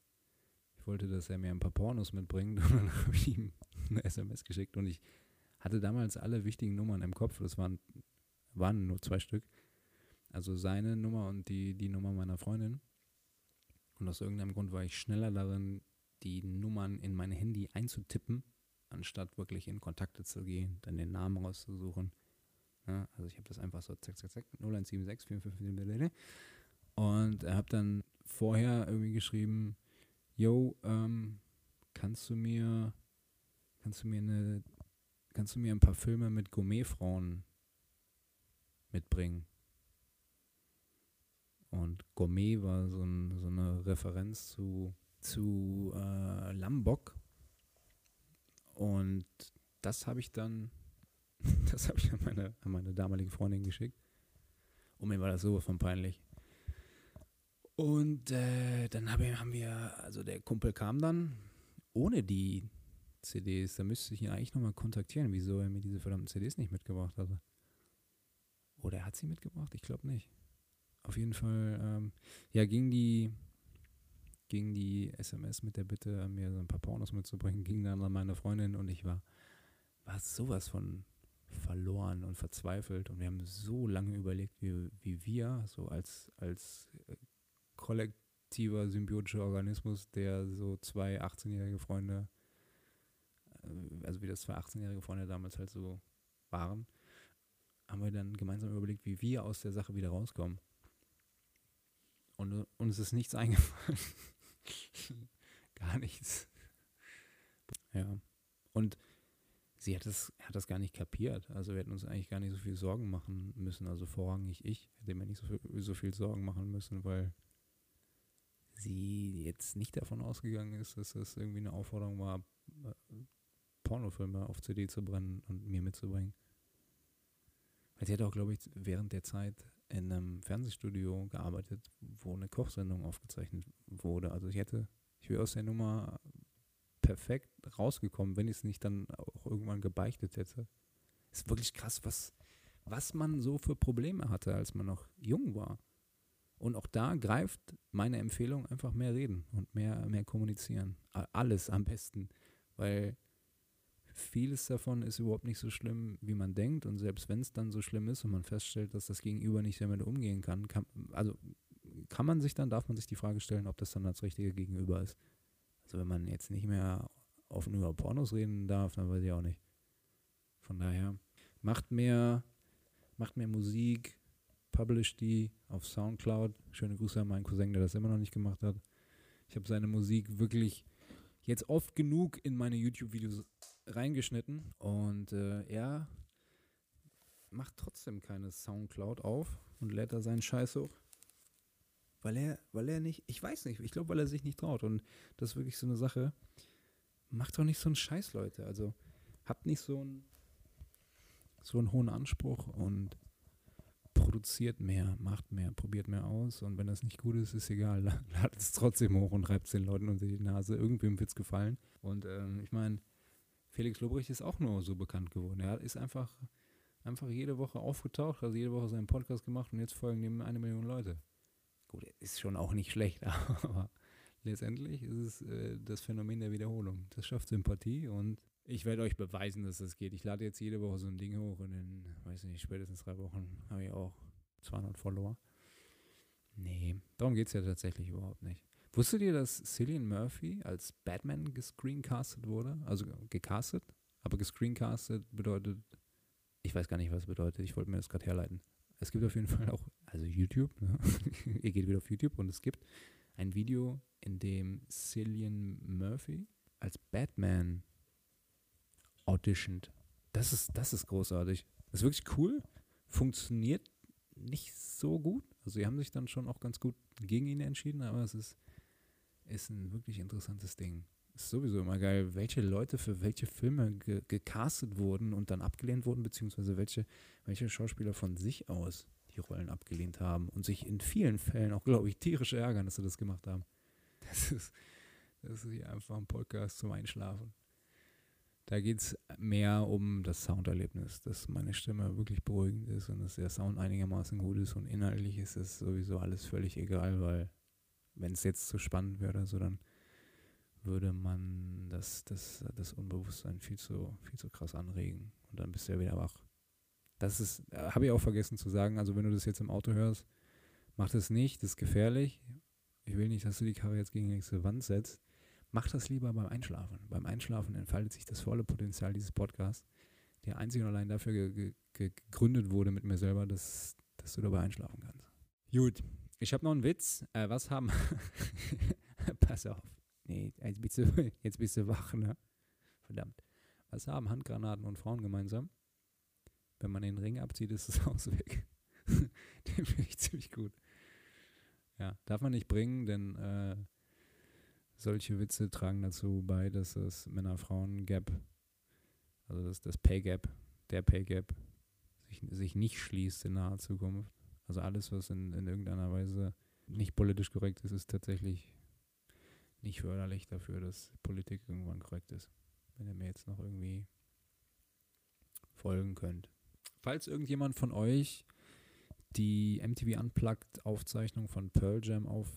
ich wollte, dass er mir ein paar Pornos mitbringt und dann *laughs* habe ich ihm eine SMS geschickt und ich hatte damals alle wichtigen Nummern im Kopf, das waren, waren nur zwei Stück. Also seine Nummer und die, die Nummer meiner Freundin. Und aus irgendeinem Grund war ich schneller darin, die Nummern in mein Handy einzutippen, anstatt wirklich in Kontakte zu gehen, dann den Namen rauszusuchen. Ja, also ich habe das einfach so zack, zack, zack, 0176 455 und er hat dann vorher irgendwie geschrieben, yo, ähm, kannst du mir, kannst du mir eine, kannst du mir ein paar Filme mit Gourmetfrauen mitbringen? Und Gourmet war so, ein, so eine Referenz zu, zu äh, Lambok. Und das habe ich dann, *laughs* das habe ich an meine, an meine damalige Freundin geschickt. Und mir war das sowas von peinlich. Und äh, dann haben wir, also der Kumpel kam dann ohne die CDs. Da müsste ich ihn eigentlich nochmal kontaktieren, wieso er mir diese verdammten CDs nicht mitgebracht hatte. Oder er hat sie mitgebracht? Ich glaube nicht. Auf jeden Fall, ähm, ja, ging die, ging die SMS mit der Bitte, mir so ein paar Pornos mitzubringen, ging dann an meine Freundin und ich war, war sowas von verloren und verzweifelt und wir haben so lange überlegt, wie, wie wir so als, als äh, kollektiver symbiotischer Organismus, der so zwei 18-jährige Freunde, äh, also wie das zwei 18-jährige Freunde damals halt so waren, haben wir dann gemeinsam überlegt, wie wir aus der Sache wieder rauskommen. Und äh, uns ist nichts *laughs* eingefallen. *laughs* gar nichts. Ja. Und sie hat das, hat das gar nicht kapiert. Also wir hätten uns eigentlich gar nicht so viel Sorgen machen müssen. Also vorrangig ich hätte mir nicht so viel, so viel Sorgen machen müssen, weil sie jetzt nicht davon ausgegangen ist, dass das irgendwie eine Aufforderung war, Pornofilme auf CD zu brennen und mir mitzubringen. Weil sie hat auch, glaube ich, während der Zeit in einem Fernsehstudio gearbeitet, wo eine Kochsendung aufgezeichnet wurde. Also ich hätte, ich wäre aus der Nummer perfekt rausgekommen, wenn ich es nicht dann auch irgendwann gebeichtet hätte. Ist wirklich krass, was, was man so für Probleme hatte, als man noch jung war. Und auch da greift meine Empfehlung einfach mehr reden und mehr, mehr kommunizieren. Alles am besten, weil vieles davon ist überhaupt nicht so schlimm, wie man denkt. Und selbst wenn es dann so schlimm ist und man feststellt, dass das Gegenüber nicht damit umgehen kann, kann, also kann man sich dann, darf man sich die Frage stellen, ob das dann das richtige Gegenüber ist. Also wenn man jetzt nicht mehr offen über Pornos reden darf, dann weiß ich auch nicht. Von daher, macht mehr, macht mehr Musik, publish die auf Soundcloud. Schöne Grüße an meinen Cousin, der das immer noch nicht gemacht hat. Ich habe seine Musik wirklich jetzt oft genug in meine YouTube-Videos reingeschnitten und äh, er macht trotzdem keine Soundcloud auf und lädt da seinen Scheiß hoch. Weil er, weil er nicht, ich weiß nicht, ich glaube, weil er sich nicht traut. Und das ist wirklich so eine Sache. Macht doch nicht so einen Scheiß, Leute. Also habt nicht so einen, so einen hohen Anspruch und produziert mehr, macht mehr, probiert mehr aus und wenn das nicht gut ist, ist egal. *laughs* Ladet es trotzdem hoch und reibt es den Leuten unter die Nase. Irgendwem wird es gefallen. Und ähm, ich meine, Felix Lobrecht ist auch nur so bekannt geworden. Er ist einfach, einfach jede Woche aufgetaucht, also jede Woche seinen Podcast gemacht und jetzt folgen ihm eine Million Leute. Gut, ist schon auch nicht schlecht, *laughs* aber letztendlich ist es äh, das Phänomen der Wiederholung. Das schafft Sympathie und ich werde euch beweisen, dass das geht. Ich lade jetzt jede Woche so ein Ding hoch und in, weiß nicht, spätestens drei Wochen habe ich auch 200 Follower. Nee, darum geht es ja tatsächlich überhaupt nicht. Wusstet ihr, dass Cillian Murphy als Batman gescreencastet wurde? Also gecastet? Aber gescreencastet bedeutet, ich weiß gar nicht, was es bedeutet. Ich wollte mir das gerade herleiten. Es gibt auf jeden Fall auch, also YouTube, ne? *laughs* ihr geht wieder auf YouTube und es gibt ein Video, in dem Cillian Murphy als Batman auditioned. Das ist, das ist großartig. Das ist wirklich cool. Funktioniert nicht so gut. Also, sie haben sich dann schon auch ganz gut gegen ihn entschieden, aber es ist, ist ein wirklich interessantes Ding. Ist sowieso immer geil, welche Leute für welche Filme ge gecastet wurden und dann abgelehnt wurden, beziehungsweise welche, welche Schauspieler von sich aus die Rollen abgelehnt haben und sich in vielen Fällen auch, glaube ich, tierisch ärgern, dass sie das gemacht haben. *laughs* Das ist, das ist hier einfach ein Podcast zum Einschlafen. Da geht es mehr um das Sounderlebnis, dass meine Stimme wirklich beruhigend ist und dass der Sound einigermaßen gut ist und inhaltlich ist es sowieso alles völlig egal, weil wenn es jetzt zu spannend wäre so, dann würde man das, das, das Unbewusstsein viel zu, viel zu krass anregen und dann bist du ja wieder wach. Das ist, äh, habe ich auch vergessen zu sagen, also wenn du das jetzt im Auto hörst, mach das nicht, das ist gefährlich. Ich will nicht, dass du die Karre jetzt gegen die nächste Wand setzt. Mach das lieber beim Einschlafen. Beim Einschlafen entfaltet sich das volle Potenzial dieses Podcasts, der einzig und allein dafür ge ge gegründet wurde mit mir selber, dass, dass du dabei einschlafen kannst. Gut, ich habe noch einen Witz. Äh, was haben. *laughs* Pass auf. Nee, jetzt bist, du, *laughs* jetzt bist du wach, ne? Verdammt. Was haben Handgranaten und Frauen gemeinsam? Wenn man den Ring abzieht, ist das *laughs* Haus weg. den finde ich ziemlich gut. Ja, darf man nicht bringen, denn äh, solche Witze tragen dazu bei, dass das Männer-Frauen-Gap, also dass das Pay-Gap, der Pay-Gap, sich, sich nicht schließt in naher Zukunft. Also alles, was in, in irgendeiner Weise nicht politisch korrekt ist, ist tatsächlich nicht förderlich dafür, dass Politik irgendwann korrekt ist. Wenn ihr mir jetzt noch irgendwie folgen könnt. Falls irgendjemand von euch die MTV Unplugged Aufzeichnung von Pearl Jam auf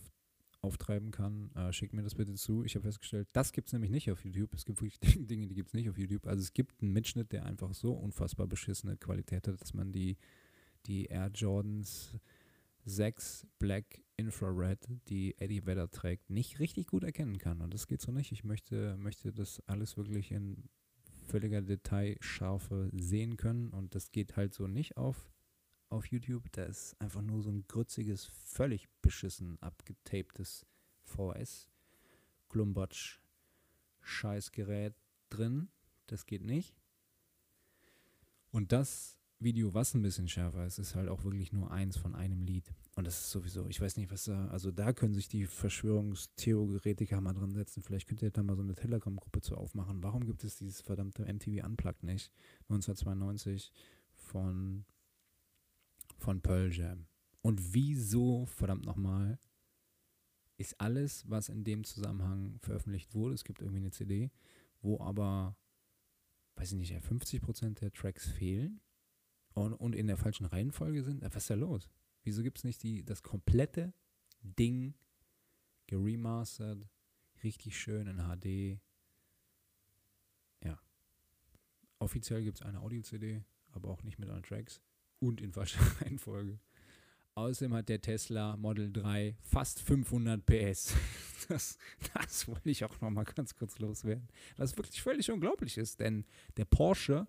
auftreiben kann, äh, schickt mir das bitte zu. Ich habe festgestellt, das gibt es nämlich nicht auf YouTube. Es gibt wirklich *laughs* Dinge, die gibt es nicht auf YouTube. Also es gibt einen Mitschnitt, der einfach so unfassbar beschissene Qualität hat, dass man die, die Air Jordans 6 Black Infrared, die Eddie Vedder trägt, nicht richtig gut erkennen kann. Und das geht so nicht. Ich möchte, möchte das alles wirklich in völliger Detailschärfe sehen können. Und das geht halt so nicht auf, auf YouTube. Da ist einfach nur so ein grütziges, völlig beschissen abgetaptes VS Klumbotsch Scheißgerät drin. Das geht nicht. Und das Video, was ein bisschen schärfer ist, ist halt auch wirklich nur eins von einem Lied. Und das ist sowieso, ich weiß nicht, was da, also da können sich die Verschwörungstheoretiker mal drin setzen. Vielleicht könnt ihr da mal so eine Telegram-Gruppe zu aufmachen. Warum gibt es dieses verdammte MTV Unplugged nicht? 1992 von, von Pearl Jam. Und wieso, verdammt nochmal, ist alles, was in dem Zusammenhang veröffentlicht wurde, es gibt irgendwie eine CD, wo aber, weiß ich nicht, 50% der Tracks fehlen und, und in der falschen Reihenfolge sind. Was ist da los? Wieso gibt es nicht die, das komplette Ding geremastert, richtig schön in HD? Ja. Offiziell gibt es eine Audio-CD, aber auch nicht mit allen Tracks und in falscher *laughs* Reihenfolge. Außerdem hat der Tesla Model 3 fast 500 PS. *laughs* Das, das wollte ich auch noch mal ganz kurz loswerden. Was wirklich völlig unglaublich ist, denn der Porsche,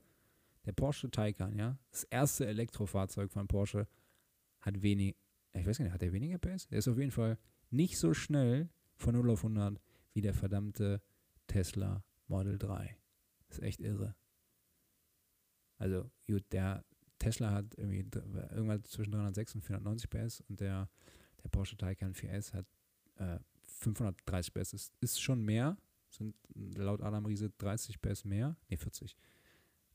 der Porsche Taycan, ja, das erste Elektrofahrzeug von Porsche, hat wenig, ich weiß gar nicht, hat er weniger PS? Der ist auf jeden Fall nicht so schnell von 0 auf 100 wie der verdammte Tesla Model 3. Das ist echt irre. Also, gut, der Tesla hat irgendwie irgendwas zwischen 306 und 490 PS und der, der Porsche Taycan 4S hat äh, 530 PS. Das ist schon mehr, sind laut Adam Riese 30 PS mehr, ne 40.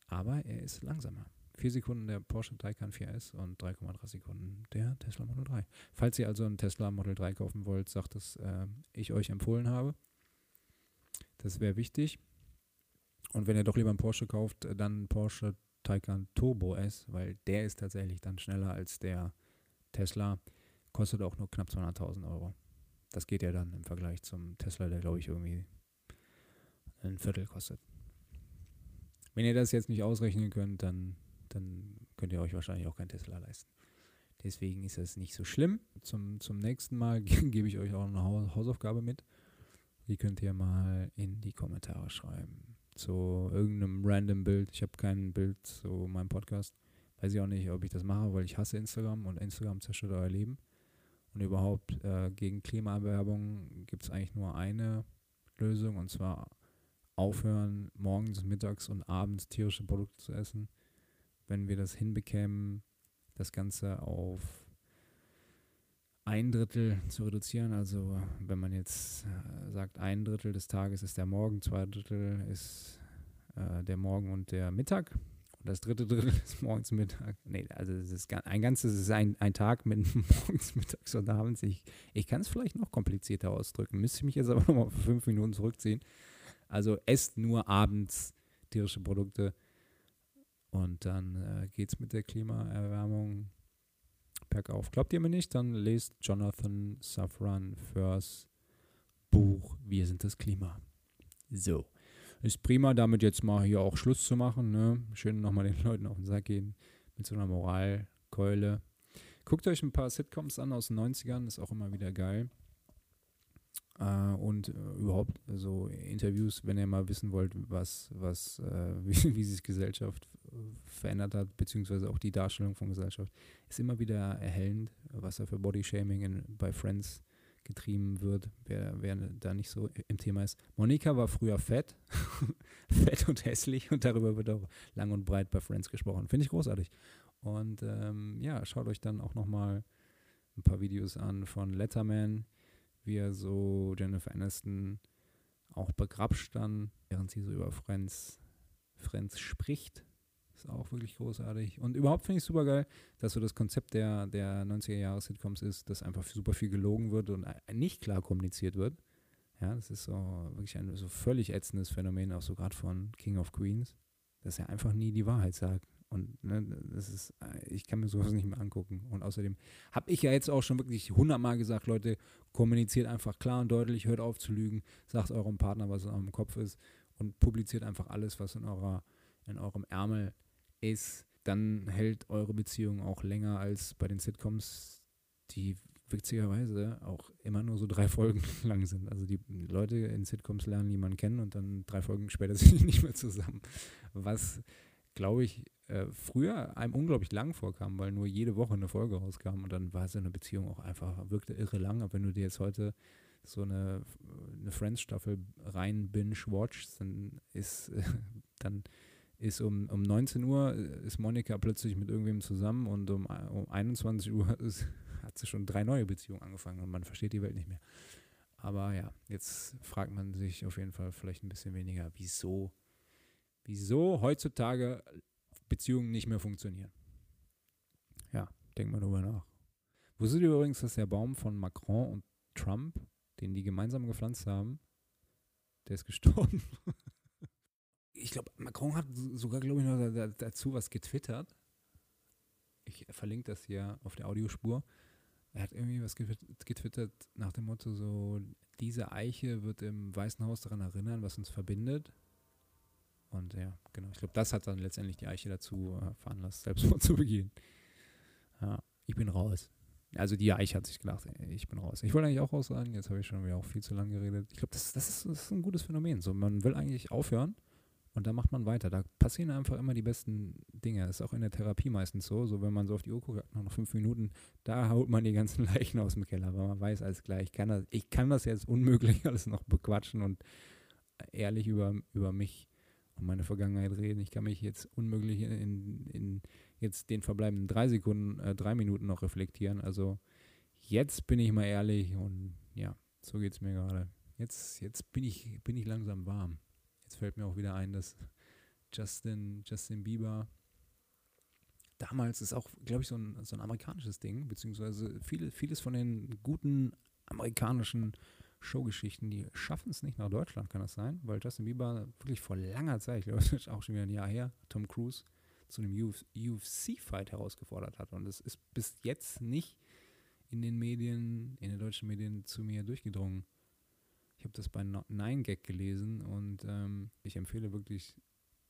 Aber er ist langsamer. 4 Sekunden der Porsche Taycan 4S und 3,3 Sekunden der Tesla Model 3. Falls ihr also einen Tesla Model 3 kaufen wollt, sagt das, äh, ich euch empfohlen habe. Das wäre wichtig. Und wenn ihr doch lieber einen Porsche kauft, dann Porsche Taycan Turbo S, weil der ist tatsächlich dann schneller als der Tesla. Kostet auch nur knapp 200.000 Euro. Das geht ja dann im Vergleich zum Tesla, der glaube ich irgendwie ein Viertel kostet. Wenn ihr das jetzt nicht ausrechnen könnt, dann dann könnt ihr euch wahrscheinlich auch kein Tesla leisten. Deswegen ist das nicht so schlimm. Zum, zum nächsten Mal *laughs* gebe ich euch auch eine Hausaufgabe mit. Die könnt ihr mal in die Kommentare schreiben. Zu irgendeinem random Bild. Ich habe kein Bild zu meinem Podcast. Weiß ich auch nicht, ob ich das mache, weil ich hasse Instagram und Instagram zerstört euer Leben. Und überhaupt äh, gegen Klimaerwerbung gibt es eigentlich nur eine Lösung und zwar aufhören, morgens, mittags und abends tierische Produkte zu essen wenn wir das hinbekämen, das Ganze auf ein Drittel zu reduzieren. Also wenn man jetzt äh, sagt, ein Drittel des Tages ist der Morgen, zwei Drittel ist äh, der Morgen und der Mittag. Und das dritte Drittel *laughs* ist morgens, Mittag. Nee, also es ist ein ganzes ist ein, ein Tag mit *laughs* morgens, mittags und abends. Ich, ich kann es vielleicht noch komplizierter ausdrücken. Müsste ich mich jetzt aber nochmal fünf Minuten zurückziehen. Also esst nur abends tierische Produkte und dann äh, geht es mit der Klimaerwärmung bergauf. Glaubt ihr mir nicht? Dann lest Jonathan Safran First Buch Wir sind das Klima. So. Ist prima, damit jetzt mal hier auch Schluss zu machen. Ne? Schön nochmal den Leuten auf den Sack gehen mit so einer Moralkeule. Guckt euch ein paar Sitcoms an aus den 90ern, ist auch immer wieder geil. Uh, und uh, überhaupt so Interviews, wenn ihr mal wissen wollt, was, was, uh, *laughs* wie, wie, sich Gesellschaft verändert hat, beziehungsweise auch die Darstellung von Gesellschaft, ist immer wieder erhellend, was da für Bodyshaming in, bei Friends getrieben wird, wer, wer da nicht so im Thema ist. Monika war früher fett, *laughs* fett und hässlich und darüber wird auch lang und breit bei Friends gesprochen. Finde ich großartig. Und ähm, ja, schaut euch dann auch nochmal ein paar Videos an von Letterman, wie er so Jennifer Aniston auch begrapscht dann, während sie so über Friends, Friends spricht. Ist auch wirklich großartig. Und überhaupt finde ich super geil, dass so das Konzept der, der 90er-Jahre-Sitcoms ist, dass einfach super viel gelogen wird und nicht klar kommuniziert wird. Ja, das ist so wirklich ein so völlig ätzendes Phänomen, auch so gerade von King of Queens, dass er einfach nie die Wahrheit sagt. Und ne, das ist, ich kann mir sowas nicht mehr angucken. Und außerdem habe ich ja jetzt auch schon wirklich hundertmal gesagt, Leute, kommuniziert einfach klar und deutlich, hört auf zu lügen, sagt eurem Partner, was in eurem Kopf ist und publiziert einfach alles, was in eurer, in eurem Ärmel ist. Dann hält eure Beziehung auch länger als bei den Sitcoms. Die witzigerweise auch immer nur so drei *laughs* Folgen lang sind. Also die Leute in Sitcoms lernen jemanden kennen und dann drei Folgen später *laughs* sind die nicht mehr zusammen. Was, glaube ich, äh, früher einem unglaublich lang vorkam, weil nur jede Woche eine Folge rauskam und dann war so eine Beziehung auch einfach, wirkte irre lang. Aber wenn du dir jetzt heute so eine, eine Friends-Staffel rein binge-watchst, dann ist, äh, *laughs* dann ist um, um 19 Uhr ist Monika plötzlich mit irgendwem zusammen und um, um 21 Uhr *laughs* ist, hat sie schon drei neue Beziehungen angefangen und man versteht die Welt nicht mehr. Aber ja, jetzt fragt man sich auf jeden Fall vielleicht ein bisschen weniger, wieso, wieso heutzutage Beziehungen nicht mehr funktionieren. Ja, denkt mal drüber nach. Wusstet ihr übrigens, dass der Baum von Macron und Trump, den die gemeinsam gepflanzt haben, der ist gestorben? *laughs* ich glaube, Macron hat sogar, glaube ich, noch dazu was getwittert. Ich verlinke das hier auf der Audiospur. Er hat irgendwie was getwittert nach dem Motto so, diese Eiche wird im Weißen Haus daran erinnern, was uns verbindet. Und ja, genau. Ich glaube, das hat dann letztendlich die Eiche dazu äh, veranlasst, Selbstmord *laughs* zu begehen. Ja, ich bin raus. Also die Eiche hat sich gedacht, ich bin raus. Ich wollte eigentlich auch raus sein, jetzt habe ich schon wieder auch viel zu lange geredet. Ich glaube, das, das, ist, das ist ein gutes Phänomen. So, man will eigentlich aufhören und dann macht man weiter. Da passieren einfach immer die besten Dinge. Das ist auch in der Therapie meistens so. So, wenn man so auf die Uhr guckt, noch fünf Minuten, da haut man die ganzen *laughs* Leichen aus dem Keller, weil man weiß alles klar. Ich kann das, ich kann das jetzt unmöglich *laughs* alles noch bequatschen und ehrlich über, über mich und meine Vergangenheit reden. Ich kann mich jetzt unmöglich in, in jetzt den verbleibenden drei Sekunden, äh, drei Minuten noch reflektieren. Also jetzt bin ich mal ehrlich und ja, so geht es mir gerade. Jetzt, jetzt bin ich, bin ich langsam warm. Jetzt fällt mir auch wieder ein, dass Justin, Justin Bieber damals ist auch, glaube ich, so ein, so ein amerikanisches Ding, beziehungsweise viele, vieles von den guten amerikanischen Showgeschichten, die schaffen es nicht nach Deutschland, kann das sein? Weil Justin Bieber wirklich vor langer Zeit, ich glaube, das ist auch schon wieder ein Jahr her, Tom Cruise zu einem UFC-Fight herausgefordert hat. Und es ist bis jetzt nicht in den Medien, in den deutschen Medien zu mir durchgedrungen. Ich habe das bei Nine Gag gelesen und ähm, ich empfehle wirklich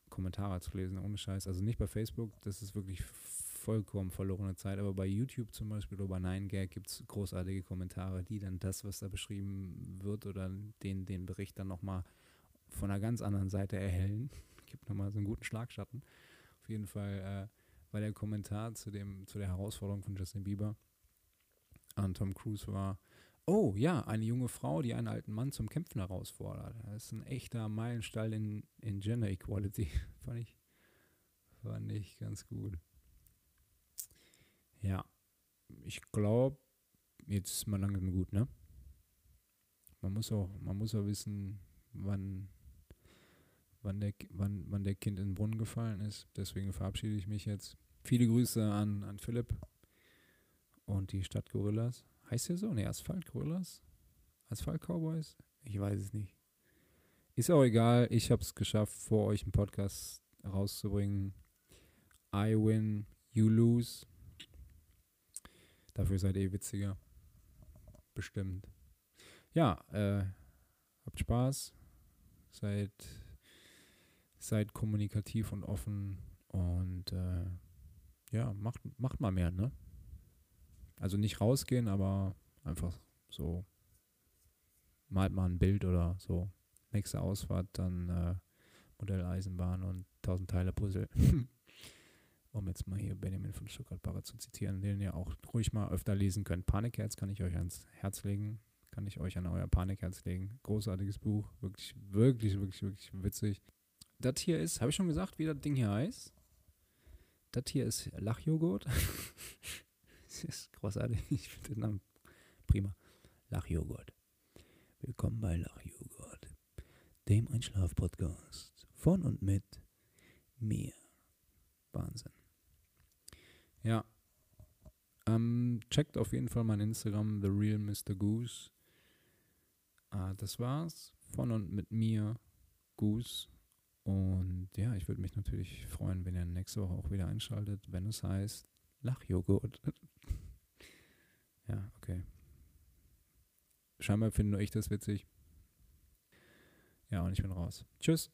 Kommentare zu lesen, ohne Scheiß. Also nicht bei Facebook, das ist wirklich vollkommen verlorene Zeit, aber bei YouTube zum Beispiel oder bei Nine Gag gibt es großartige Kommentare, die dann das, was da beschrieben wird oder den, den Bericht dann nochmal von einer ganz anderen Seite erhellen. *laughs* Gibt nochmal so einen guten Schlagschatten. Auf jeden Fall äh, war der Kommentar zu, dem, zu der Herausforderung von Justin Bieber an Tom Cruise war, Oh ja, eine junge Frau, die einen alten Mann zum Kämpfen herausfordert. Das ist ein echter Meilenstein in, in Gender Equality. *laughs* fand, ich, fand ich ganz gut. Ja, ich glaube, jetzt ist man langsam gut, ne? Man muss auch, man muss auch wissen, wann, wann, der, wann, wann der Kind in den Brunnen gefallen ist. Deswegen verabschiede ich mich jetzt. Viele Grüße an, an Philipp und die Stadt Gorillas. Heißt der so? Ne, Asphalt Gorillas? Asphalt Cowboys? Ich weiß es nicht. Ist auch egal. Ich habe es geschafft, vor euch einen Podcast rauszubringen. I win, you lose. Dafür seid ihr witziger. Bestimmt. Ja, äh, habt Spaß. Seid, seid kommunikativ und offen. Und äh, ja, macht, macht mal mehr, ne? Also nicht rausgehen, aber einfach so malt mal ein Bild oder so. Nächste Ausfahrt, dann äh, Modelleisenbahn und 1000 Teile Puzzle. *laughs* um jetzt mal hier Benjamin von Stuttgart-Barre zu zitieren, den ihr auch ruhig mal öfter lesen könnt. Panikherz kann ich euch ans Herz legen. Kann ich euch an euer Panikherz legen. Großartiges Buch. Wirklich, wirklich, wirklich, wirklich witzig. Das hier ist, habe ich schon gesagt, wie das Ding hier heißt? Das hier ist Lachjoghurt. *laughs* Das ist großartig. *laughs* Ich finde den Namen prima. Lachjoghurt. Willkommen bei Lachjoghurt, dem Einschlaf-Podcast von und mit mir. Wahnsinn. Ja. Ähm, checkt auf jeden Fall mein Instagram, The Real Mr. Goose. Ah, das war's. Von und mit mir, Goose. Und ja, ich würde mich natürlich freuen, wenn ihr nächste Woche auch wieder einschaltet, wenn es heißt Lachjoghurt. *laughs* ja, okay. Scheinbar finden nur ich das witzig. Ja, und ich bin raus. Tschüss.